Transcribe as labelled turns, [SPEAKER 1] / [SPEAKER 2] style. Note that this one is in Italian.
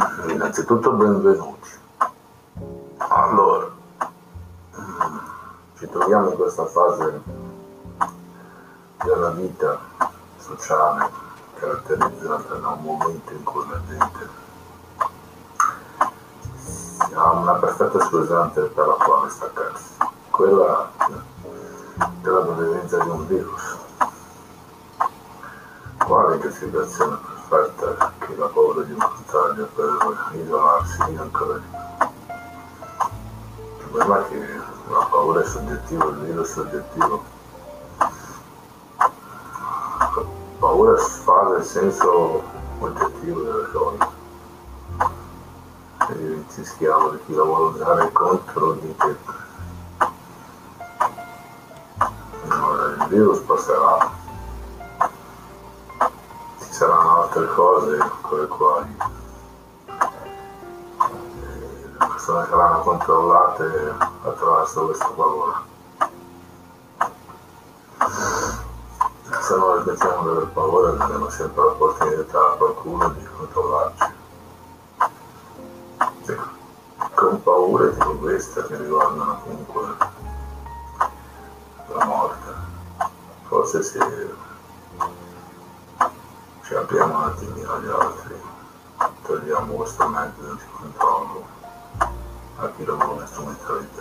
[SPEAKER 1] Innanzitutto benvenuti. Allora, mm, ci troviamo in questa fase della vita sociale caratterizzata da un momento in cui la gente ha una perfetta scusante per la quale staccarsi, quella della presenza di un virus. Quale investigazione perfetta che la paura di un contagio per isolarsi ancora? Il problema è che la paura è soggettiva, il virus è soggettivo. La paura fa il senso oggettivo delle cose. E ci schiavo di chi la vuole usare contro di te. il virus passerà altre cose con le quali le persone saranno controllate attraverso questo lavoro. Se non ripetiamo di aver paura, daremo sempre l'opportunità a qualcuno di controllarci. Sì, con paure tipo queste che riguardano comunque la morte. Forse sì ci apriamo un attimino agli altri, togliamo questo mezzo di controllo a chi lo vuole strumentalizzare.